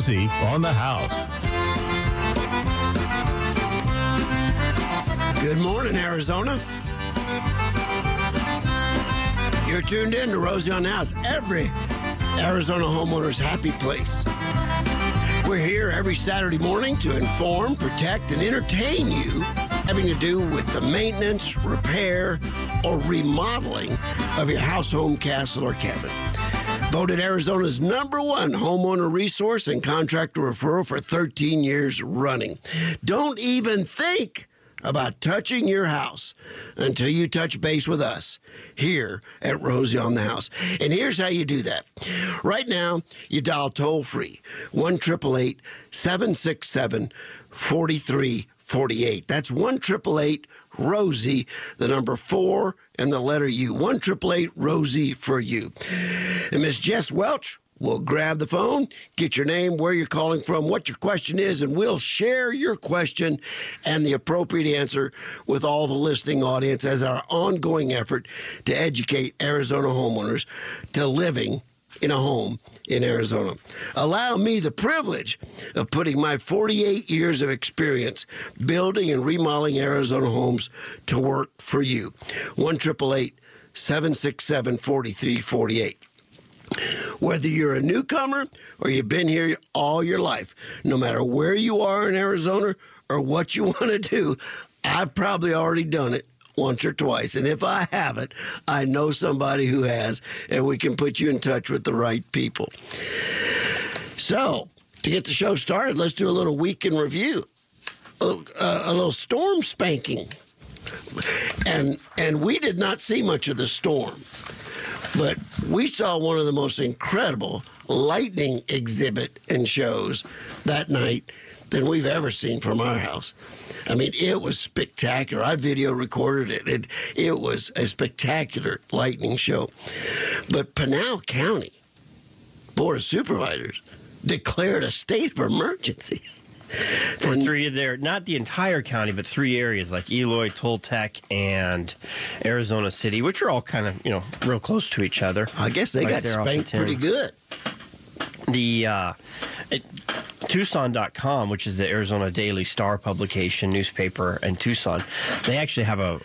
Rosie on the house. Good morning, Arizona. You're tuned in to Rosie on the House, every Arizona homeowner's happy place. We're here every Saturday morning to inform, protect, and entertain you having to do with the maintenance, repair, or remodeling of your house, home, castle, or cabin. Voted Arizona's number one homeowner resource and contractor referral for 13 years running. Don't even think about touching your house until you touch base with us here at Rosie on the House. And here's how you do that. Right now, you dial toll free 1 767 4348. That's 1 Rosie, the number four and the letter U. 1 Rosie for you. And Miss Jess Welch We'll grab the phone, get your name, where you're calling from, what your question is, and we'll share your question and the appropriate answer with all the listening audience as our ongoing effort to educate Arizona homeowners to living in a home in Arizona. Allow me the privilege of putting my 48 years of experience building and remodeling Arizona homes to work for you. 1 767 4348. Whether you're a newcomer or you've been here all your life, no matter where you are in Arizona or what you want to do, I've probably already done it once or twice. And if I haven't, I know somebody who has, and we can put you in touch with the right people. So, to get the show started, let's do a little week in review, a little, uh, a little storm spanking. And and we did not see much of the storm. But we saw one of the most incredible lightning exhibit and shows that night than we've ever seen from our house. I mean, it was spectacular. I video recorded it. It, it was a spectacular lightning show. But Pinal County Board of Supervisors declared a state of emergency for three of their, not the entire county, but three areas like Eloy, Toltec, and Arizona City, which are all kind of you know real close to each other. I guess they right got spanked pretty good. The uh, it, Tucson.com, which is the Arizona Daily Star publication newspaper in Tucson, they actually have a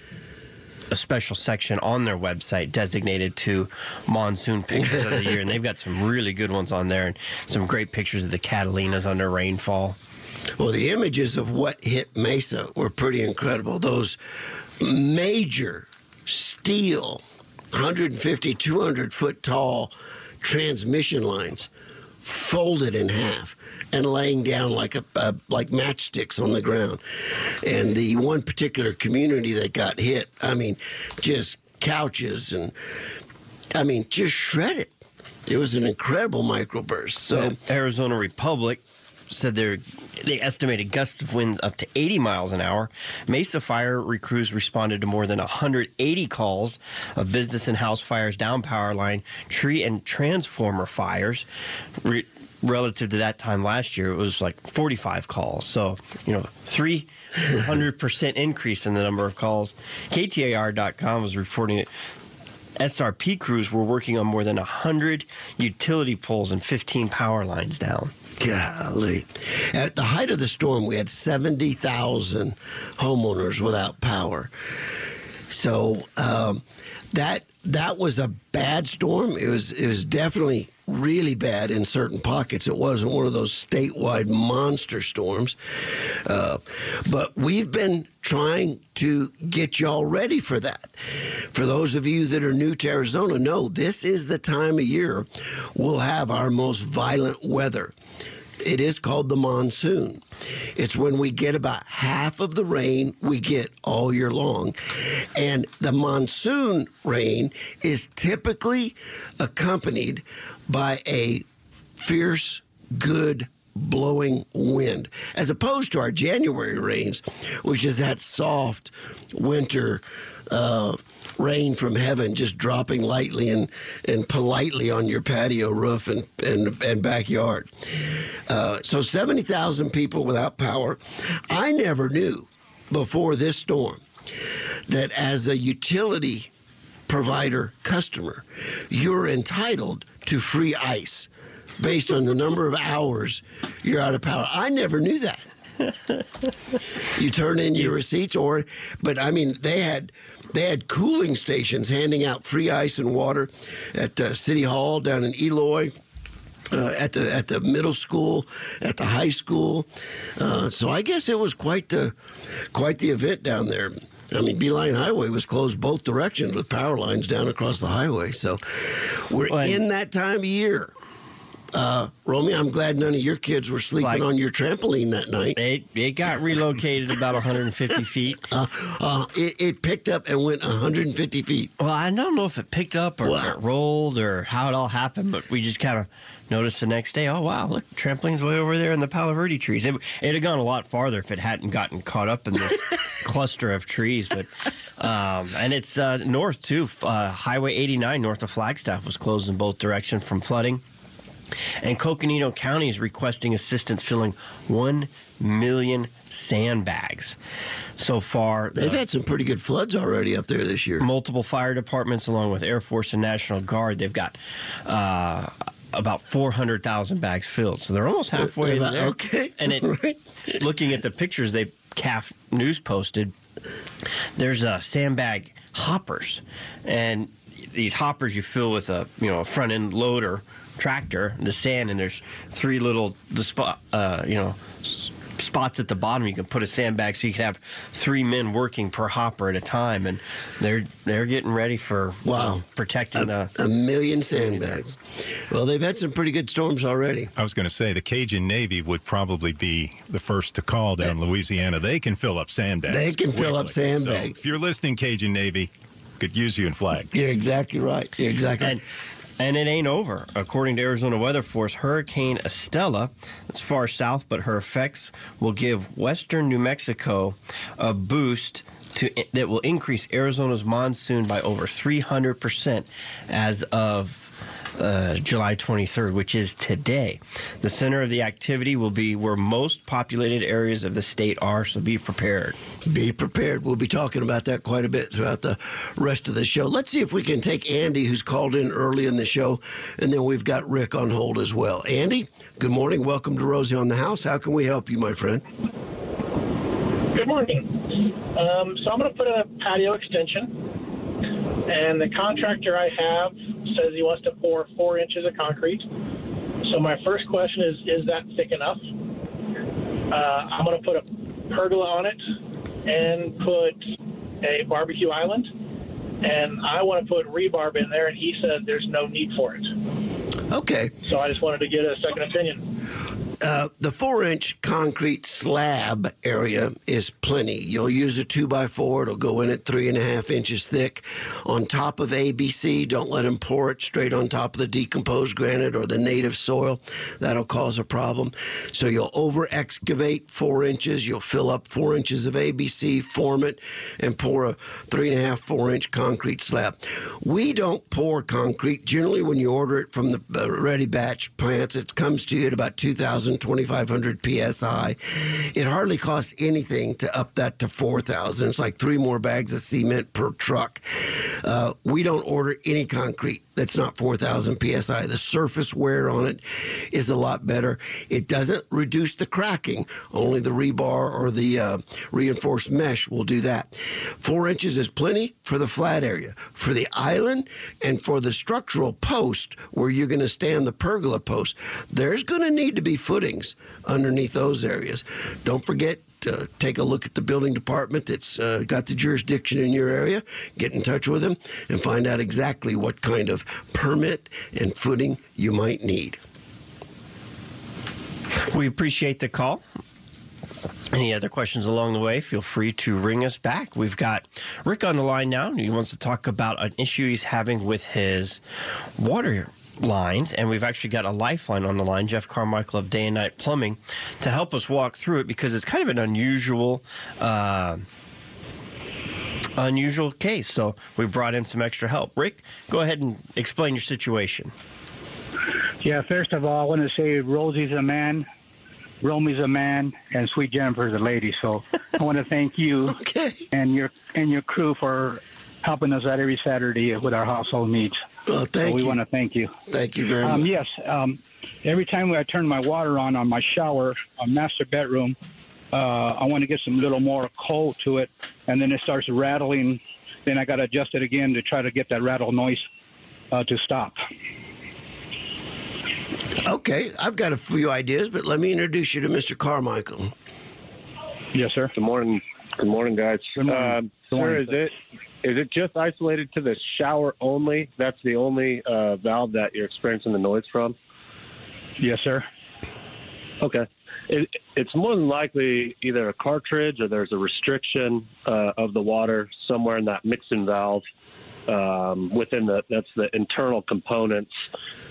a special section on their website designated to monsoon pictures of the year, and they've got some really good ones on there and some great pictures of the Catalinas under rainfall. Well, the images of what hit Mesa were pretty incredible. Those major steel, 150, 200 foot tall transmission lines folded in half and laying down like a, a, like matchsticks on the ground. And the one particular community that got hit, I mean, just couches and I mean, just shredded. It was an incredible microburst. So Arizona Republic said they they estimated gusts of winds up to 80 miles an hour. Mesa Fire crews responded to more than 180 calls of business and house fires, down power line, tree and transformer fires. Re- relative to that time last year, it was like 45 calls. So, you know, 300% increase in the number of calls. KTAR.com was reporting it. SRP crews were working on more than 100 utility poles and 15 power lines down. Golly. At the height of the storm, we had 70,000 homeowners without power. So um, that that was a bad storm. It was it was definitely really bad in certain pockets. It wasn't one of those statewide monster storms. Uh, but we've been trying to get y'all ready for that. For those of you that are new to Arizona, know this is the time of year we'll have our most violent weather. It is called the monsoon. It's when we get about half of the rain we get all year long. And the monsoon rain is typically accompanied by a fierce, good blowing wind, as opposed to our January rains, which is that soft winter. Uh, rain from heaven just dropping lightly and, and politely on your patio roof and, and, and backyard. Uh, so 70,000 people without power. I never knew before this storm that as a utility provider customer, you're entitled to free ice based on the number of hours you're out of power. I never knew that. you turn in your receipts, or but I mean they had they had cooling stations handing out free ice and water at uh, City Hall down in Eloy. Uh, at the at the middle school, at the high school, uh, so I guess it was quite the quite the event down there. I mean, Beeline Highway was closed both directions with power lines down across the highway. So we're Well, in that time of year. Uh, Romy, I'm glad none of your kids were sleeping Like- on your trampoline that night. It, it got relocated about 150 feet. Uh, uh, it, it picked up and went 150 feet. Well, I don't know if it picked up or Wow. it rolled or how it all happened, but we just kind of noticed the next day. Oh wow, look, trampoline's way over there in the Palo Verde trees. It would have gone a lot farther if it hadn't gotten caught up in this cluster of trees. But um, and it's uh, north too. Uh, Highway 89 north of Flagstaff was closed in both directions from flooding. And Coconino County is requesting assistance filling one million sandbags. So far, They've the- had some pretty good floods already up there this year. multiple fire departments along with Air Force and National Guard. They've got uh, about 400,000 bags filled. So they're almost halfway About- there. Okay. And it, Right. looking at the pictures they CAF News posted, there's uh, sandbag hoppers. And these hoppers you fill with a, you know, a front end loader tractor, the sand, and there's three little, dispo- uh, you know, spots at the bottom you can put a sandbag so you can have three men working per hopper at a time and they're they're getting ready for you Wow. know, protecting the A million sandbags. Well, they've had some pretty good storms already. I was going to say the Cajun Navy would probably be the first to call down Louisiana. They can fill up sandbags. They can fill up sandbags. So if you're listening, Cajun Navy, could use you in flag. You're exactly right. You're exactly And right. And it ain't over. According to Arizona Weather Force, Hurricane Estelle, it's far south, but her effects will give western New Mexico a boost to that will increase Arizona's monsoon by over 300 percent as of. Uh, July 23rd, which is today. The center of the activity will be where most populated areas of the state are, so be prepared. Be prepared. We'll be talking about that quite a bit throughout the rest of the show. Let's see if we can take Andy, who's called in early in the show, and then we've got Rick on hold as well. Andy, good morning. Welcome to Rosie on the House. How can we help you, my friend? Good morning. Um, so I'm going to put a patio extension, and the contractor I have says he wants to pour four inches of concrete. So my first question is, is that thick enough? Uh, I'm going to put a pergola on it and put a barbecue island, and I want to put rebarb in there, and he said there's no need for it. Okay. So I just wanted to get a second opinion. Uh, the four inch concrete slab area is plenty. You'll use a two by four, it'll go in at three and a half inches thick. On top of ABC, don't let them pour it straight on top of the decomposed granite or the native soil. That'll cause a problem. So you'll over excavate four inches, you'll fill up four inches of ABC, form it, and pour a three and a half, four inch concrete slab. We don't pour concrete. Generally, when you order it from the uh, ready batch plants, it comes to you at about 2,000, 2,500 psi. It hardly costs anything to up that to 4,000. It's like three more bags of cement per truck. Uh, we don't order any concrete that's not 4,000 psi. The surface wear on it is a lot better. It doesn't reduce the cracking. Only the rebar or the uh, reinforced mesh will do that. Four inches is plenty for the flat area. For the island and for the structural post where you're going to stand the pergola post, there's going to need to be footings underneath those areas. Don't forget uh, take a look at the building department that's uh, got the jurisdiction in your area, get in touch with them, and find out exactly what kind of permit and footing you might need. We appreciate the call. Any other questions along the way, feel free to ring us back. We've got Rick on the line now. He wants to talk about an issue he's having with his water lines, and we've actually got a lifeline on the line, Jeff Carmichael of Day and Night Plumbing, to help us walk through it because it's kind of an unusual. Uh, unusual case so we brought in some extra help rick go ahead and explain your situation Yeah, first of all, I want to say Rosie's a man, Romy's a man, and Sweet Jennifer's a lady. So I want to thank you Okay. and your and your crew for helping us out every Saturday with our household needs. Well, So we you. want to thank you. Thank you very Um, much. yes, um, every time I turn my water on on my shower, on master bedroom, uh, I want to get some little more cold to it, and then it starts rattling. Then I got to adjust it again to try to get that rattle noise uh, to stop. Okay, I've got a few ideas, but let me introduce you to Mr. Carmichael. Yes, sir. Good morning. Good morning, guys. Good morning. Um, Good sir, morning, is it is it just isolated to the shower only? That's the only uh, valve that you're experiencing the noise from. Yes, sir. Okay. It, it's more than likely either a cartridge or there's a restriction uh, of the water somewhere in that mixing valve um, within the that's the internal components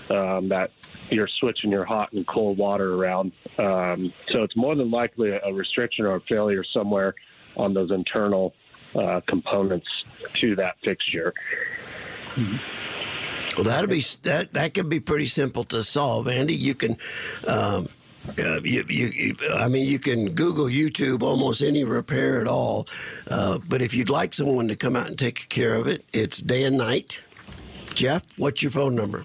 um, that you're switching your hot and cold water around. Um, so it's more than likely a, a restriction or a failure somewhere on those internal uh, components to that fixture. Well, that'll be that. That can be pretty simple to solve, Andy. You can, um, uh, you, you, you, I mean, you can Google YouTube almost any repair at all. Uh, but if you'd like someone to come out and take care of it, it's day and night. Jeff, what's your phone number?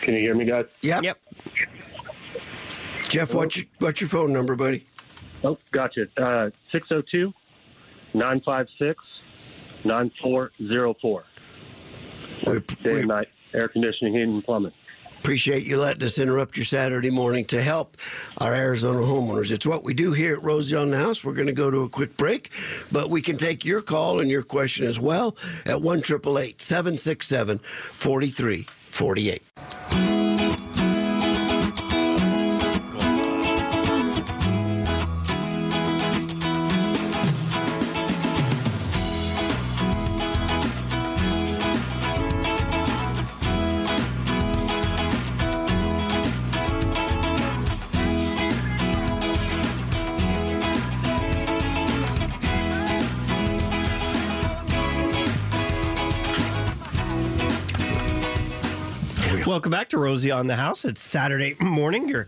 Can you hear me, guys? Yep. Yep. Jeff, what's your, what's your phone number, buddy? Oh, gotcha. Uh, 602 956 9404. Day and night, air conditioning, heating, and plumbing. appreciate you letting us interrupt your Saturday morning to help our Arizona homeowners. It's what we do here at Rosie on the House. We're going to go to a quick break, but we can take your call and your question as well at 1 767 4348. Welcome back to Rosie on the House. It's Saturday morning. You're,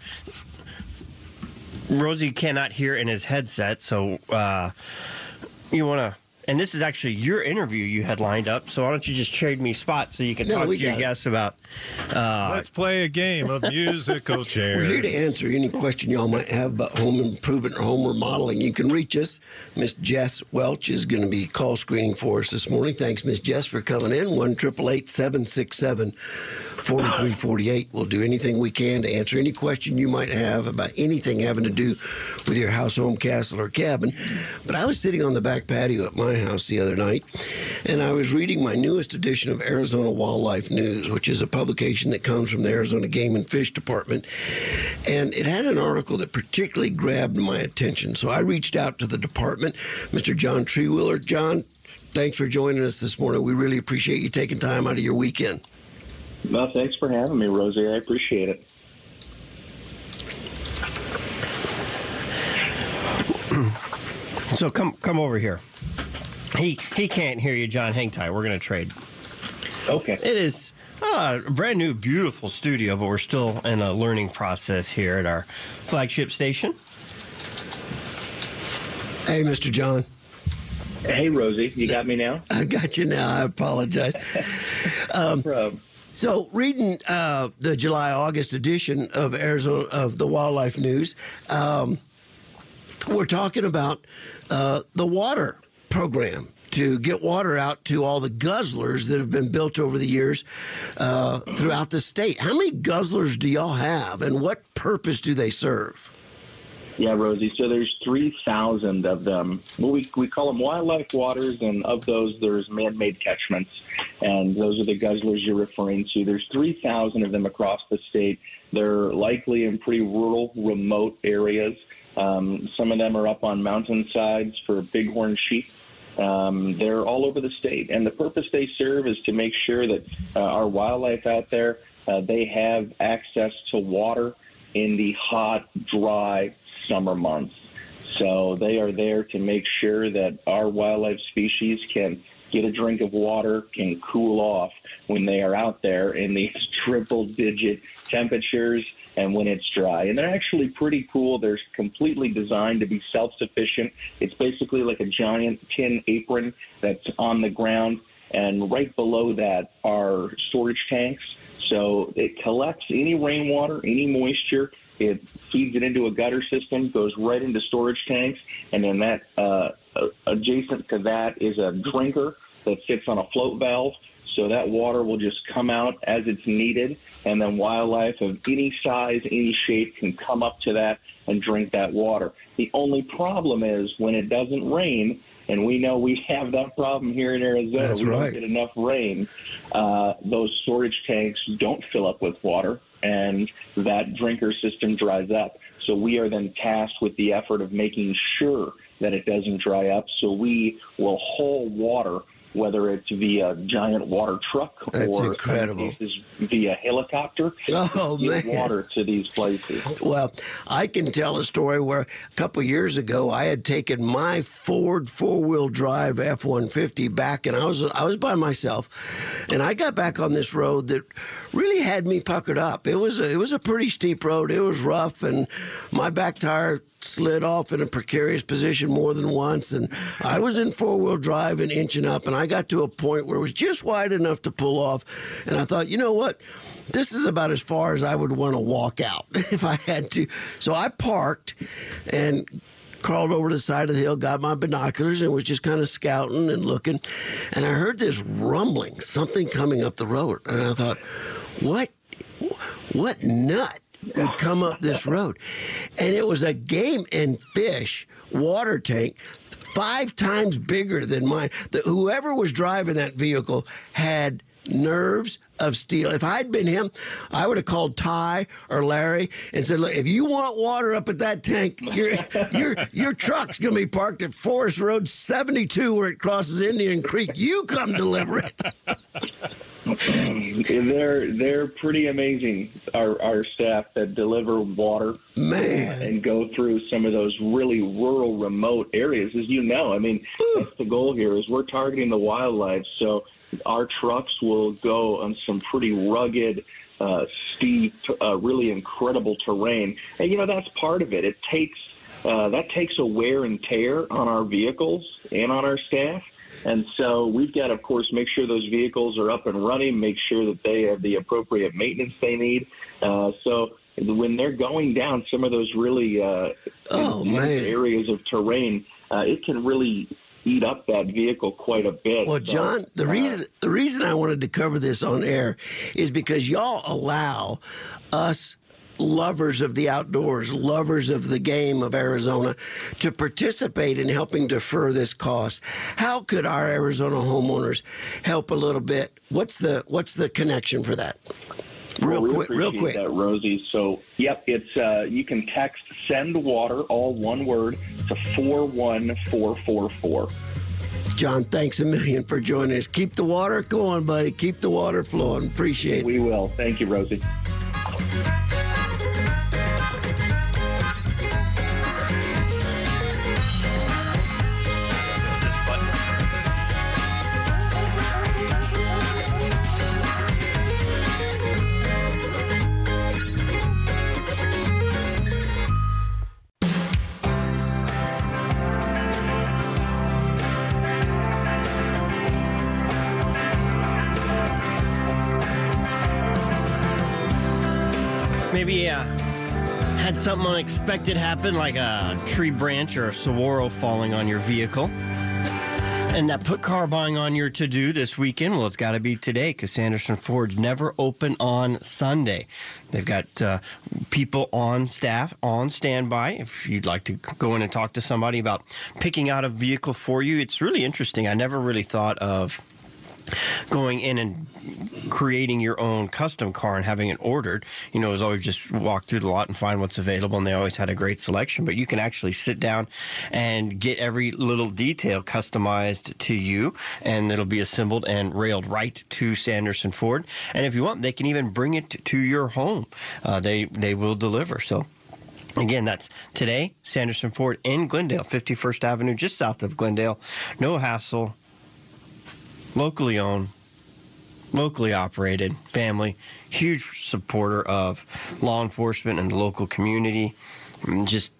Rosie cannot hear in his headset, so uh, you want to. And this is actually your interview you had lined up. So why don't you just trade me spots so you can No, talk to your it. guests about. Uh, Let's play a game of musical chairs. We're here to answer any question y'all might have about home improvement or home remodeling. You can reach us. Miss Jess Welch is going to be call screening for us this morning. Thanks, Miss Jess, for coming in. One triple eight seven six seven forty three forty eight. We'll do anything we can to answer any question you might have about anything having to do with your house, home, castle, or cabin. But I was sitting on the back patio at my house the other night, and I was reading my newest edition of Arizona Wildlife Views, which is a publication that comes from the Arizona Game and Fish Department. And it had an article that particularly grabbed my attention. So I reached out to the department, Mr. John Treewheeler. John, thanks for joining us this morning. We really appreciate you taking time out of your weekend. No, thanks for having me, Rosie. I appreciate it. so come come over here. He he can't hear you, John. Hang tight. We're gonna trade. Okay. It is uh, a brand new, beautiful studio, but we're still in a learning process here at our flagship station. Hey, Mr. John. Hey, Rosie, you got me now? I got you now. I apologize. Rob. So, reading uh, the July August edition of Arizona of the Wildlife Views, um, we're talking about uh, the water program to get water out to all the guzzlers that have been built over the years uh, throughout the state. How many guzzlers do y'all have, and what purpose do they serve? Yeah, Rosie. So there's 3,000 of them. Well, we, we call them wildlife waters, and of those, there's man-made catchments, and those are the guzzlers you're referring to. There's 3,000 of them across the state. They're likely in pretty rural, remote areas. Um, some of them are up on mountainsides for bighorn sheep. Um, they're all over the state, and the purpose they serve is to make sure that uh, our wildlife out there uh, they have access to water in the hot, dry summer months. So they are there to make sure that our wildlife species can get a drink of water, can cool off when they are out there in these triple digit temperatures and when it's dry. And they're actually pretty cool. They're completely designed to be self sufficient. It's basically like a giant tin apron that's on the ground. and right below that are storage tanks. So it collects any rainwater, any moisture. It feeds it into a gutter system, goes right into storage tanks, and then that uh, adjacent to that is a drinker that sits on a float valve. So that water will just come out as it's needed, and then wildlife of any size, any shape can come up to that and drink that water. The only problem is when it doesn't rain, and we know we have that problem here in Arizona. That's we right. don't get enough rain. Uh, those storage tanks don't fill up with water, and that drinker system dries up. So we are then tasked with the effort of making sure that it doesn't dry up. So we will haul water, whether it's via giant water truck That's or some incredible. via helicopter. Oh, get man. water to these places. Well, I can tell a story where a couple years ago I had taken my Ford four-wheel drive F-150 back, and I was I was by myself, and I got back on this road that really had me puckered up. It was a, it was a pretty steep road. It was rough, and my back tire slid off in a precarious position more than once, and I was in four-wheel drive and inching up, and I got to a point where it was just wide enough to pull off, and I thought, you know what? This is about as far as I would want to walk out if I had to. So I parked and crawled over to the side of the hill, got my binoculars, and was just kind of scouting and looking. And I heard this rumbling, something coming up the road. And I thought, what, what nut would come up this road? And it was a game and fish water tank five times bigger than mine. The, whoever was driving that vehicle had nerves of steel. If I'd been him, I would have called Ty or Larry and said, "Look, if you want water up at that tank, your your your truck's going to be parked at Forest Road 72 where it crosses Indian Creek. You come deliver it." they're they're pretty amazing. Our our staff that deliver water Man. and go through some of those really rural, remote areas. As you know, I mean, that's the goal here is we're targeting the wildlife. So our trucks will go on some pretty rugged. Uh, steep, uh, really incredible terrain, and you know that's part of it. It takes uh, that takes a wear and tear on our vehicles and on our staff. And so we've got to, of course, make sure those vehicles are up and running, make sure that they have the appropriate maintenance they need. Uh, so when they're going down some of those really uh, Oh, areas of terrain, uh, it can really eat up that vehicle quite a bit. Well, So, John, the uh, reason the reason I wanted to cover this on air is because y'all allow us lovers of the outdoors, lovers of the game of Arizona, to participate in helping defer this cost. How could our Arizona homeowners help a little bit? What's the what's the connection for that? Real Well, we quick, real quick. that, Rosie. So, yep, it's uh, you can text "send water" all one word to four one four four four. John, thanks a million for joining us. Keep the water going, buddy. Keep the water flowing. Appreciate it. We will. Thank you, Rosie. Unexpected happen, like a tree branch or a saguaro falling on your vehicle. And that put car buying on your to do this weekend. Well, it's got to be today because Sanderson Ford's never open on Sunday. They've got uh, people on staff on standby. If you'd like to go in and talk to somebody about picking out a vehicle for you, it's really interesting. I never really thought of going in and creating your own custom car and having it ordered. You know, was always just walk through the lot and find what's available, and they always had a great selection. But you can actually sit down and get every little detail customized to you, and it'll be assembled and railed right to Sanderson Ford. And if you want, they can even bring it to your home. Uh, they they will deliver. So. Again, that's today, Sanderson Ford in Glendale, 51st Avenue, just south of Glendale. No hassle, locally owned, locally operated family, huge supporter of law enforcement and the local community. And just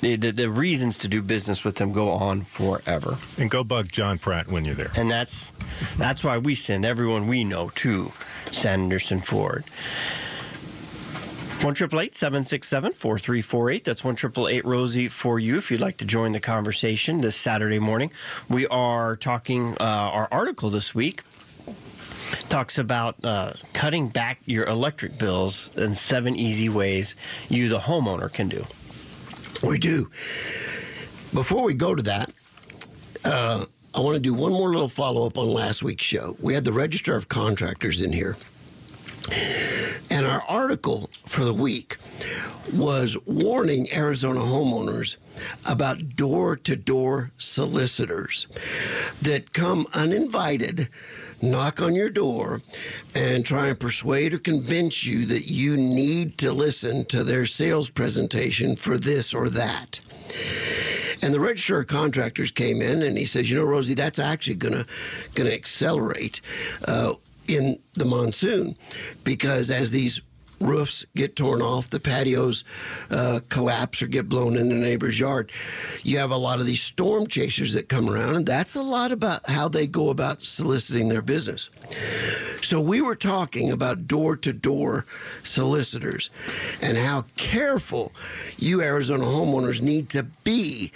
The, the, the reasons to do business with them go on forever. And go bug John Pratt when you're there. And that's that's why we send everyone we know to Sanderson Ford. One triple eight seven six seven four three four eight. That's one triple eight Rosie for you. If you'd like to join the conversation this Saturday morning, we are talking. Uh, our article this week talks about uh, cutting back your electric bills and seven easy ways you, the homeowner, can do. We do. Before we go to that, uh, I want to do one more little follow up on last week's show. We had the Registrar of Contractors in here. And our article for the week was warning Arizona homeowners about door to door solicitors that come uninvited, knock on your door, and try and persuade or convince you that you need to listen to their sales presentation for this or that. And the registrar of contractors came in and he says, "You know, Rosie, that's actually gonna gonna accelerate uh, in the monsoon because as these roofs get torn off, the patios uh, collapse or get blown in the neighbor's yard. You have a lot of these storm chasers that come around, and that's a lot about how they go about soliciting their business. So we were talking about door to door solicitors and how careful you Arizona homeowners need to be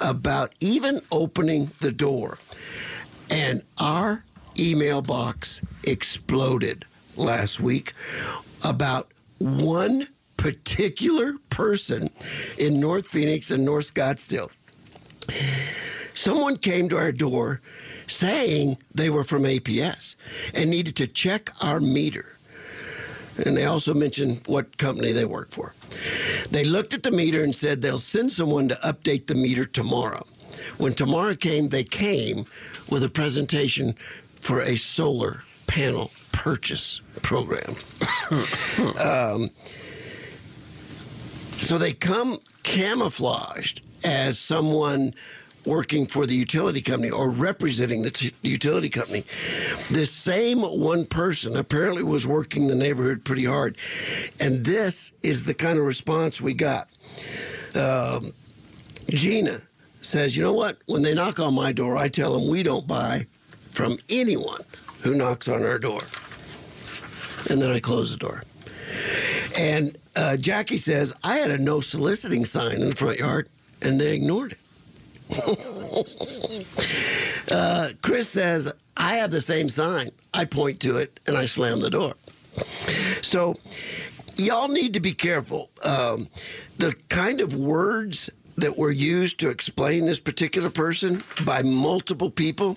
about even opening the door. And our email box exploded last week about one particular person in North Phoenix and North Scottsdale. Someone came to our door saying they were from APS and needed to check our meter. And they also mentioned what company they work for. They looked at the meter and said they'll send someone to update the meter tomorrow. When tomorrow came, they came with a presentation for a solar panel purchase program. um, so they come camouflaged as someone working for the utility company or representing the t- utility company. This same one person apparently was working the neighborhood pretty hard. And this is the kind of response we got. Um, Gina says, You know what? When they knock on my door, I tell them we don't buy from anyone who knocks on our door. And then I close the door. And uh, Jackie says, I had a no soliciting sign in the front yard, and they ignored it. uh, Chris says, I have the same sign. I point to it and I slam the door. So, y'all need to be careful. Um, the kind of words that were used to explain this particular person by multiple people,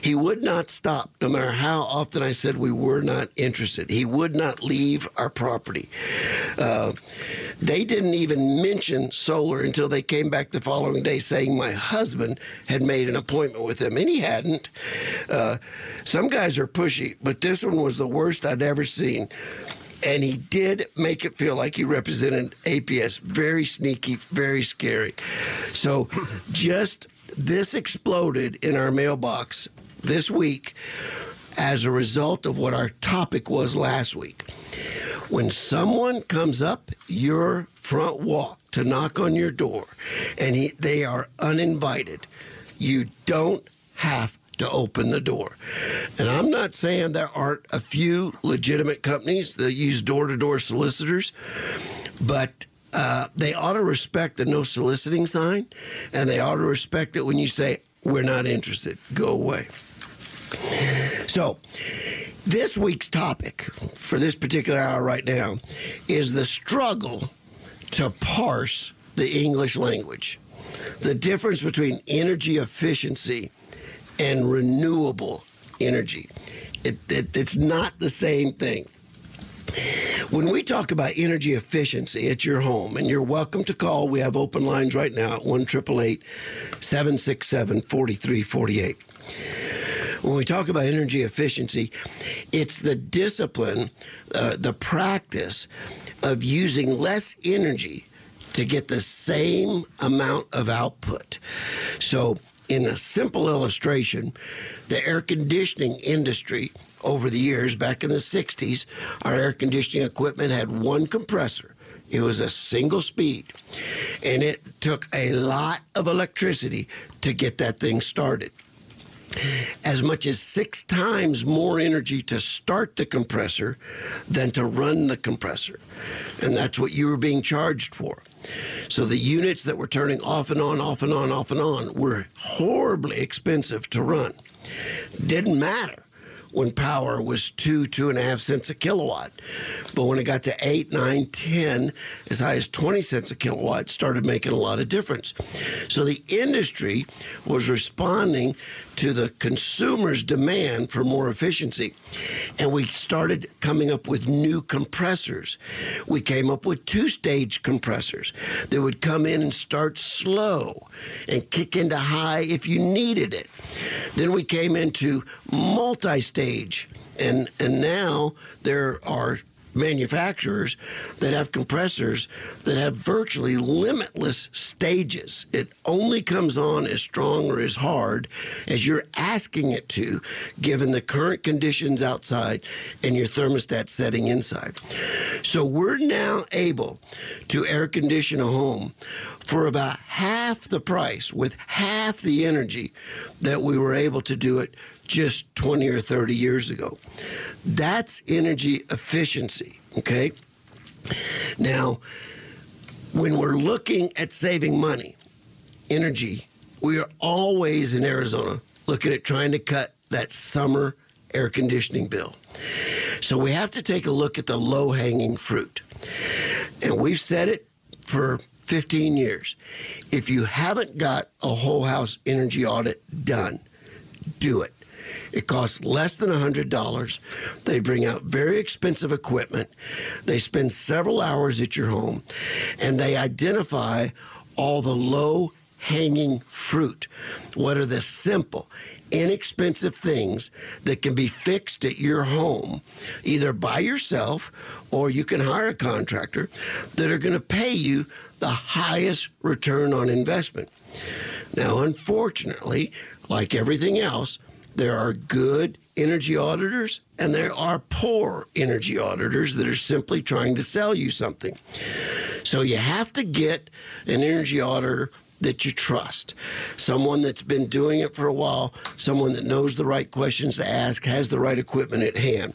he would not stop, no matter how often I said we were not interested. He would not leave our property. Uh, they didn't even mention solar until they came back the following day saying my husband had made an appointment with him, and he hadn't. Uh, some guys are pushy, but this one was the worst I'd ever seen and he did make it feel like he represented APS. Very sneaky, very scary. So just this exploded in our mailbox this week as a result of what our topic was last week. When someone comes up your front walk to knock on your door and he, they are uninvited, you don't have to open the door. And I'm not saying there aren't a few legitimate companies that use door to door solicitors, but uh, they ought to respect the no soliciting sign, and they ought to respect it when you say, We're not interested, go away. So, this week's topic for this particular hour right now is the struggle to parse the English language. The difference between energy efficiency and renewable energy. It, it, it's not the same thing. When we talk about energy efficiency at your home, and you're welcome to call, we have open lines right now at 1 767 4348. When we talk about energy efficiency, it's the discipline, uh, the practice of using less energy to get the same amount of output. So, in a simple illustration, the air conditioning industry over the years, back in the 60s, our air conditioning equipment had one compressor. It was a single speed, and it took a lot of electricity to get that thing started. As much as six times more energy to start the compressor than to run the compressor. And that's what you were being charged for. So the units that were turning off and on, off and on, off and on were horribly expensive to run. Didn't matter when power was two, two and a half cents a kilowatt. But when it got to eight, nine, ten, as high as 20 cents a kilowatt, started making a lot of difference. So the industry was responding to the consumer's demand for more efficiency. And we started coming up with new compressors. We came up with two stage compressors that would come in and start slow and kick into high if you needed it. Then we came into multi stage. And, and now there are manufacturers that have compressors that have virtually limitless stages. It only comes on as strong or as hard as you're asking it to, given the current conditions outside and your thermostat setting inside. So we're now able to air condition a home for about half the price with half the energy that we were able to do it just 20 or 30 years ago. That's energy efficiency, okay? Now, when we're looking at saving money, energy, we are always in Arizona looking at trying to cut that summer air conditioning bill. So we have to take a look at the low hanging fruit. And we've said it for 15 years. If you haven't got a whole house energy audit done, do it. It costs less than $100. They bring out very expensive equipment. They spend several hours at your home and they identify all the low hanging fruit. What are the simple, inexpensive things that can be fixed at your home, either by yourself or you can hire a contractor that are going to pay you the highest return on investment? Now, unfortunately, like everything else, there are good energy auditors and there are poor energy auditors that are simply trying to sell you something. So you have to get an energy auditor that you trust, someone that's been doing it for a while, someone that knows the right questions to ask, has the right equipment at hand.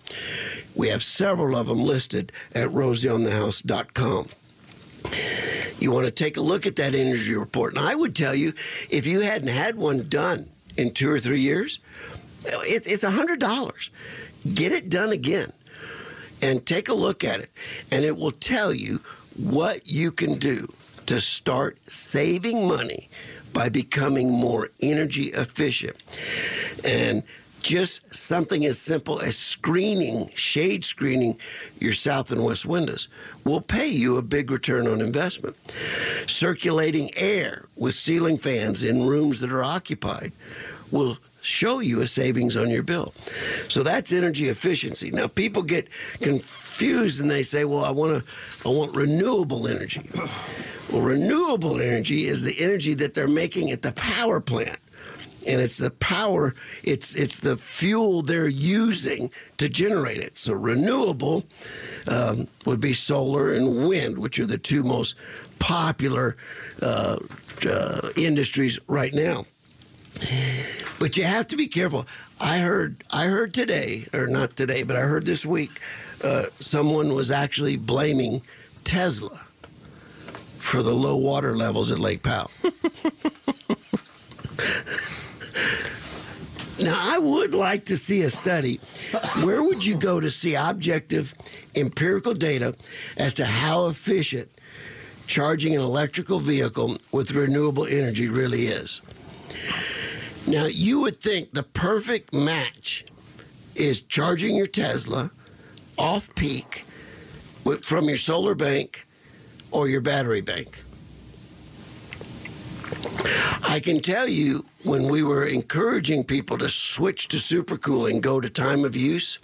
We have several of them listed at rosieonthehouse.com. You want to take a look at that energy report. And I would tell you, if you hadn't had one done in two or three years, it, it's $100. Get it done again and take a look at it, and it will tell you what you can do to start saving money by becoming more energy efficient. And just something as simple as screening, shade screening your south and west windows will pay you a big return on investment. Circulating air with ceiling fans in rooms that are occupied will show you a savings on your bill. So that's energy efficiency. Now people get confused and they say, "Well, I want to I want renewable energy." Well, renewable energy is the energy that they're making at the power plant. And it's the power, it's it's the fuel they're using to generate it. So renewable um, would be solar and wind, which are the two most popular uh, uh, industries right now. But you have to be careful. I heard I heard today, or not today, but I heard this week, uh, someone was actually blaming Tesla for the low water levels at Lake Powell. now, I would like to see a study. Where would you go to see objective empirical data as to how efficient charging an electrical vehicle with renewable energy really is? Now, you would think the perfect match is charging your Tesla off peak with, from your solar bank or your battery bank. I can tell you when we were encouraging people to switch to supercooling, go to time of use,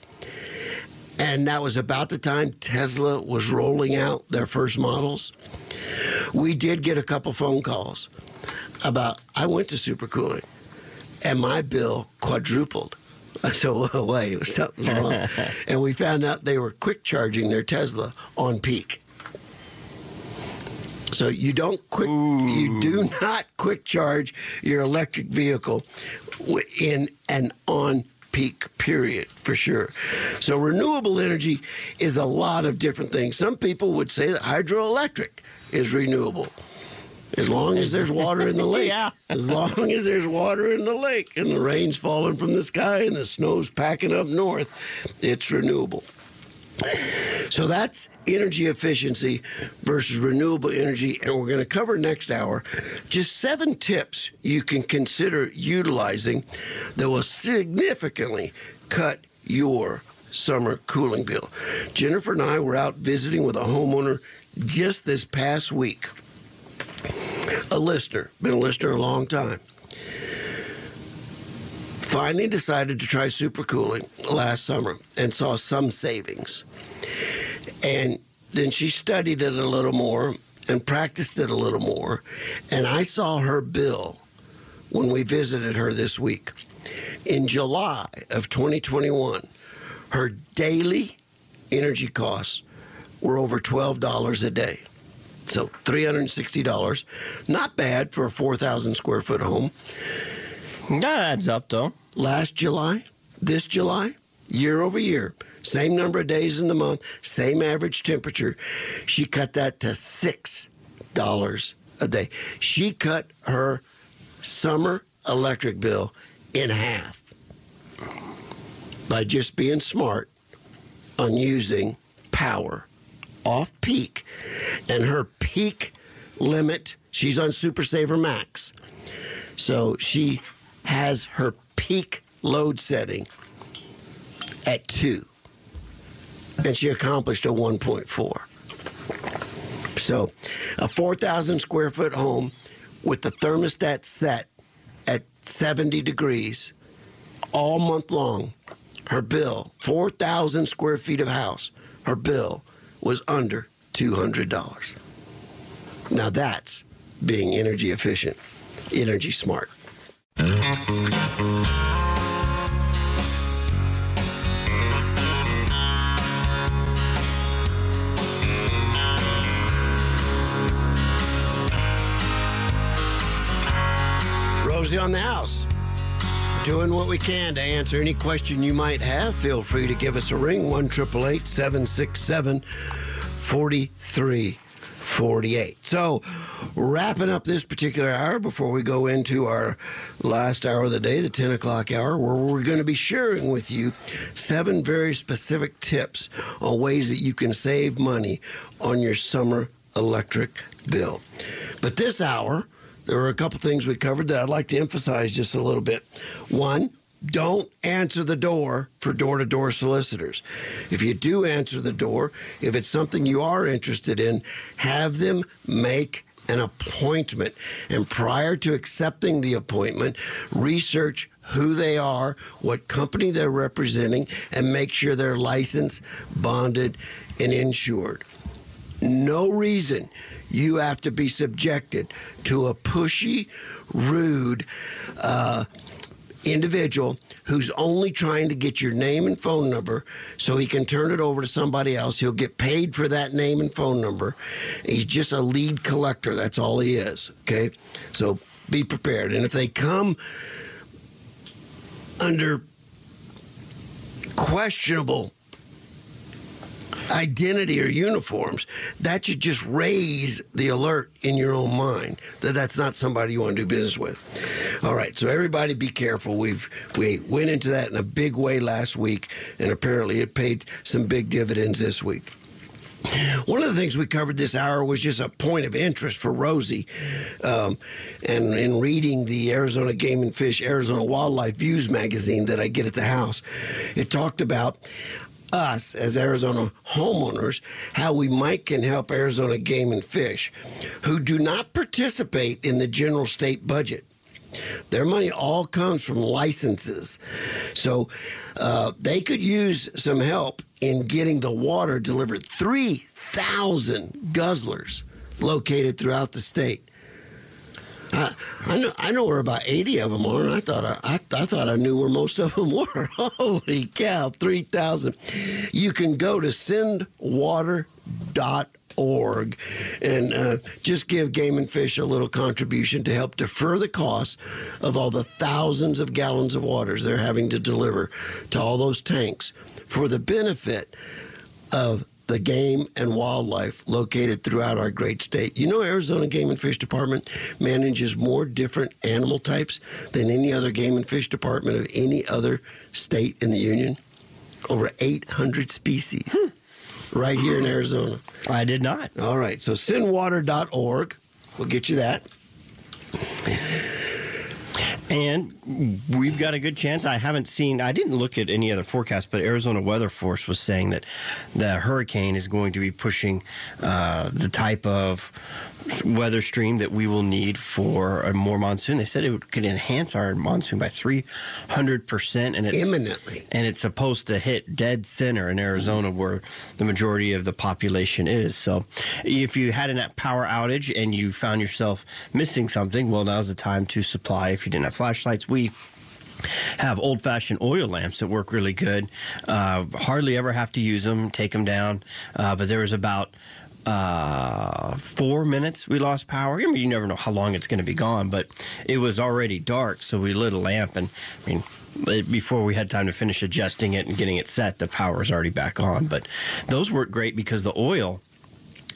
and that was about the time Tesla was rolling out their first models. We did get a couple phone calls about I went to supercooling and my bill quadrupled. I said, well, wait, something's wrong. and we found out they were quick charging their Tesla on peak. So you don't quick, you do not quick charge your electric vehicle in an on peak period for sure. So renewable energy is a lot of different things. Some people would say that hydroelectric is renewable. As long as there's water in the lake. Yeah. As long as there's water in the lake and the rain's falling from the sky and the snow's packing up north, it's renewable. So that's energy efficiency versus renewable energy. And we're going to cover next hour just seven tips you can consider utilizing that will significantly cut your summer cooling bill. Jennifer and I were out visiting with a homeowner just this past week. A listener, been a listener a long time. Finally decided to try supercooling last summer and saw some savings. And then she studied it a little more and practiced it a little more. And I saw her bill when we visited her this week. In July of 2021, her daily energy costs were over $12 a day. So $360. Not bad for a 4,000 square foot home. That adds up, though. Last July, this July, year over year, same number of days in the month, same average temperature, she cut that to $6 a day. She cut her summer electric bill in half by just being smart on using power off peak. And her peak limit, she's on Super Saver Max. So she has her peak load setting at 2. And she accomplished a 1.4. So, a 4,000 square foot home with the thermostat set at 70 degrees all month long. Her bill, 4,000 square feet of house, her bill was under $200. Now that's being energy efficient, energy smart. Rosie on the house. Doing what we can to answer any question you might have. Feel free to give us a ring 1 767 4348. So, wrapping up this particular hour before we go into our last hour of the day, the 10 o'clock hour, where we're going to be sharing with you seven very specific tips on ways that you can save money on your summer electric bill. But this hour, there were a couple things we covered that I'd like to emphasize just a little bit. One, don't answer the door for door to door solicitors. If you do answer the door, if it's something you are interested in, have them make an appointment. And prior to accepting the appointment, research who they are, what company they're representing, and make sure they're licensed, bonded, and insured. No reason you have to be subjected to a pushy, rude uh, individual who's only trying to get your name and phone number so he can turn it over to somebody else. He'll get paid for that name and phone number. He's just a lead collector. That's all he is. Okay? So be prepared. And if they come under questionable identity or uniforms, that should just raise the alert in your own mind that that's not somebody you want to do business with. All right, so everybody be careful. We've we went into that in a big way last week, and apparently it paid some big dividends this week. One of the things we covered this hour was just a point of interest for Rosie. Um, and in reading the Arizona Game and Fish Arizona Wildlife Views magazine that I get at the house, it talked about us as Arizona homeowners, how we might can help Arizona Game and Fish who do not participate in the general state budget. Their money all comes from licenses. So uh, they could use some help in getting the water delivered. 3,000 guzzlers located throughout the state. I, I know I know where about eighty of them are, and I thought I, I, I thought I knew where most of them were. Holy cow, three thousand! You can go to sendwater.org and uh, just give Game and Fish a little contribution to help defer the cost of all the thousands of gallons of waters they're having to deliver to all those tanks for the benefit of the game and wildlife located throughout our great state. You know, Arizona Game and Fish Department manages more different animal types than any other game and fish department of any other state in the union. Over 800 species hmm. right here in Arizona. I did not. All right, so sendwater.org will get you that. And we've got a good chance. I haven't seen, I didn't look at any other forecast, but Arizona Weather Force was saying that the hurricane is going to be pushing uh, the type of weather stream that we will need for a more monsoon. They said it could enhance our monsoon by 300%. And it's, Imminently. and it's supposed to hit dead center in Arizona where the majority of the population is. So if you had a power outage and you found yourself missing something, well, now's the time to supply. If you didn't have flashlights, we have old fashioned oil lamps that work really good. Uh, hardly ever have to use them, take them down. Uh, but there was about uh, four minutes we lost power. I mean, you never know how long it's going to be gone, but it was already dark, so we lit a lamp, and I mean, before we had time to finish adjusting it and getting it set, the power was already back on. But those work great because the oil.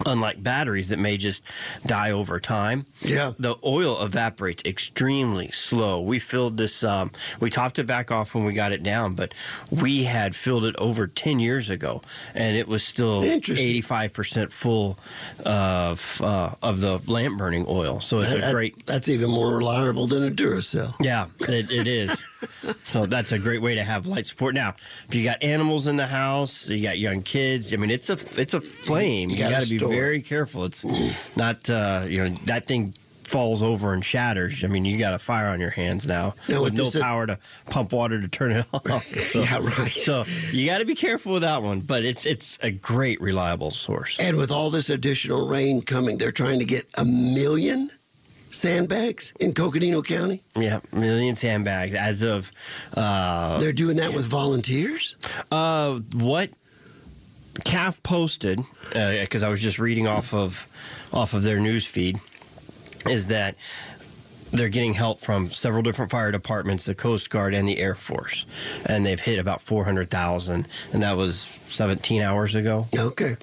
Unlike batteries that may just die over time, Yeah. the oil evaporates extremely slow. We filled this, um, we topped it back off when we got it down, but we had filled it over 10 years ago, and it was still 85% full of uh, of the lamp burning oil. So it's a great That's even more reliable than a Duracell. yeah, it, it is. so that's a great way to have light support. Now, if you got animals in the house, you got young kids. I mean, it's a it's a flame. You You, gotta be very careful. It's not uh, you know that thing falls over and shatters. I mean, you got a fire on your hands now Yeah, with no power to pump water to turn it off. So, Yeah, right. So you got to be careful with that one, but it's it's a great reliable source. And with all this additional rain coming, they're trying to get a million sandbags in Coconino County. Yeah, million sandbags as of uh, They're doing that with volunteers. Uh, what CAF posted, because I was just reading off of off of their news feed, is that they're getting help from several different fire departments, the Coast Guard and the Air Force, and they've hit about four hundred thousand, and that was seventeen hours ago. Okay.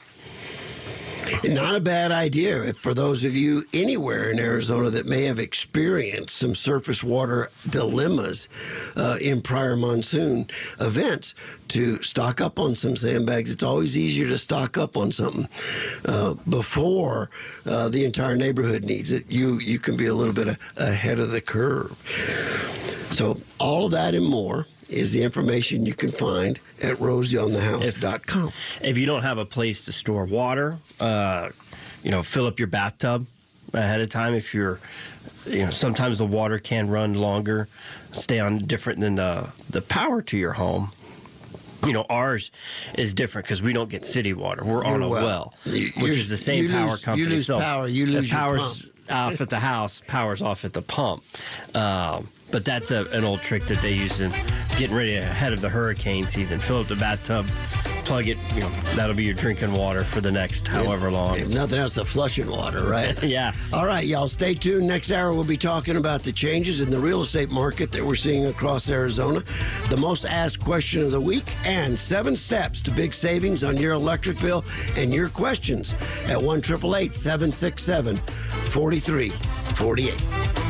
Not a bad idea for those of you anywhere in Arizona that may have experienced some surface water dilemmas uh, in prior monsoon events to stock up on some sandbags. It's always easier to stock up on something uh, before uh, the entire neighborhood needs it. You you can be a little bit ahead of the curve. So all of that and more is the information you can find at rosieonthehouse.com. If you don't have a place to store water, uh, you know, fill up your bathtub ahead of time. If you're, you know, sometimes the water can run longer, stay on different than the the power to your home. You know, ours is different because we don't get city water. We're on a well. well, which is the same power lose- you lose so power, you the lose your power's off at the house, power's off at the pump. Um, but that's a, an old trick that they use in getting ready ahead of the hurricane season. Fill up the bathtub, plug it. You know, that'll be your drinking water for the next however long. If nothing else, the flushing water, right? Yeah. All right, y'all, stay tuned. Next hour, we'll be talking about the changes in the real estate market that we're seeing across Arizona, the most asked question of the week, and seven steps to big savings on your electric bill and your questions at 1 767 4348.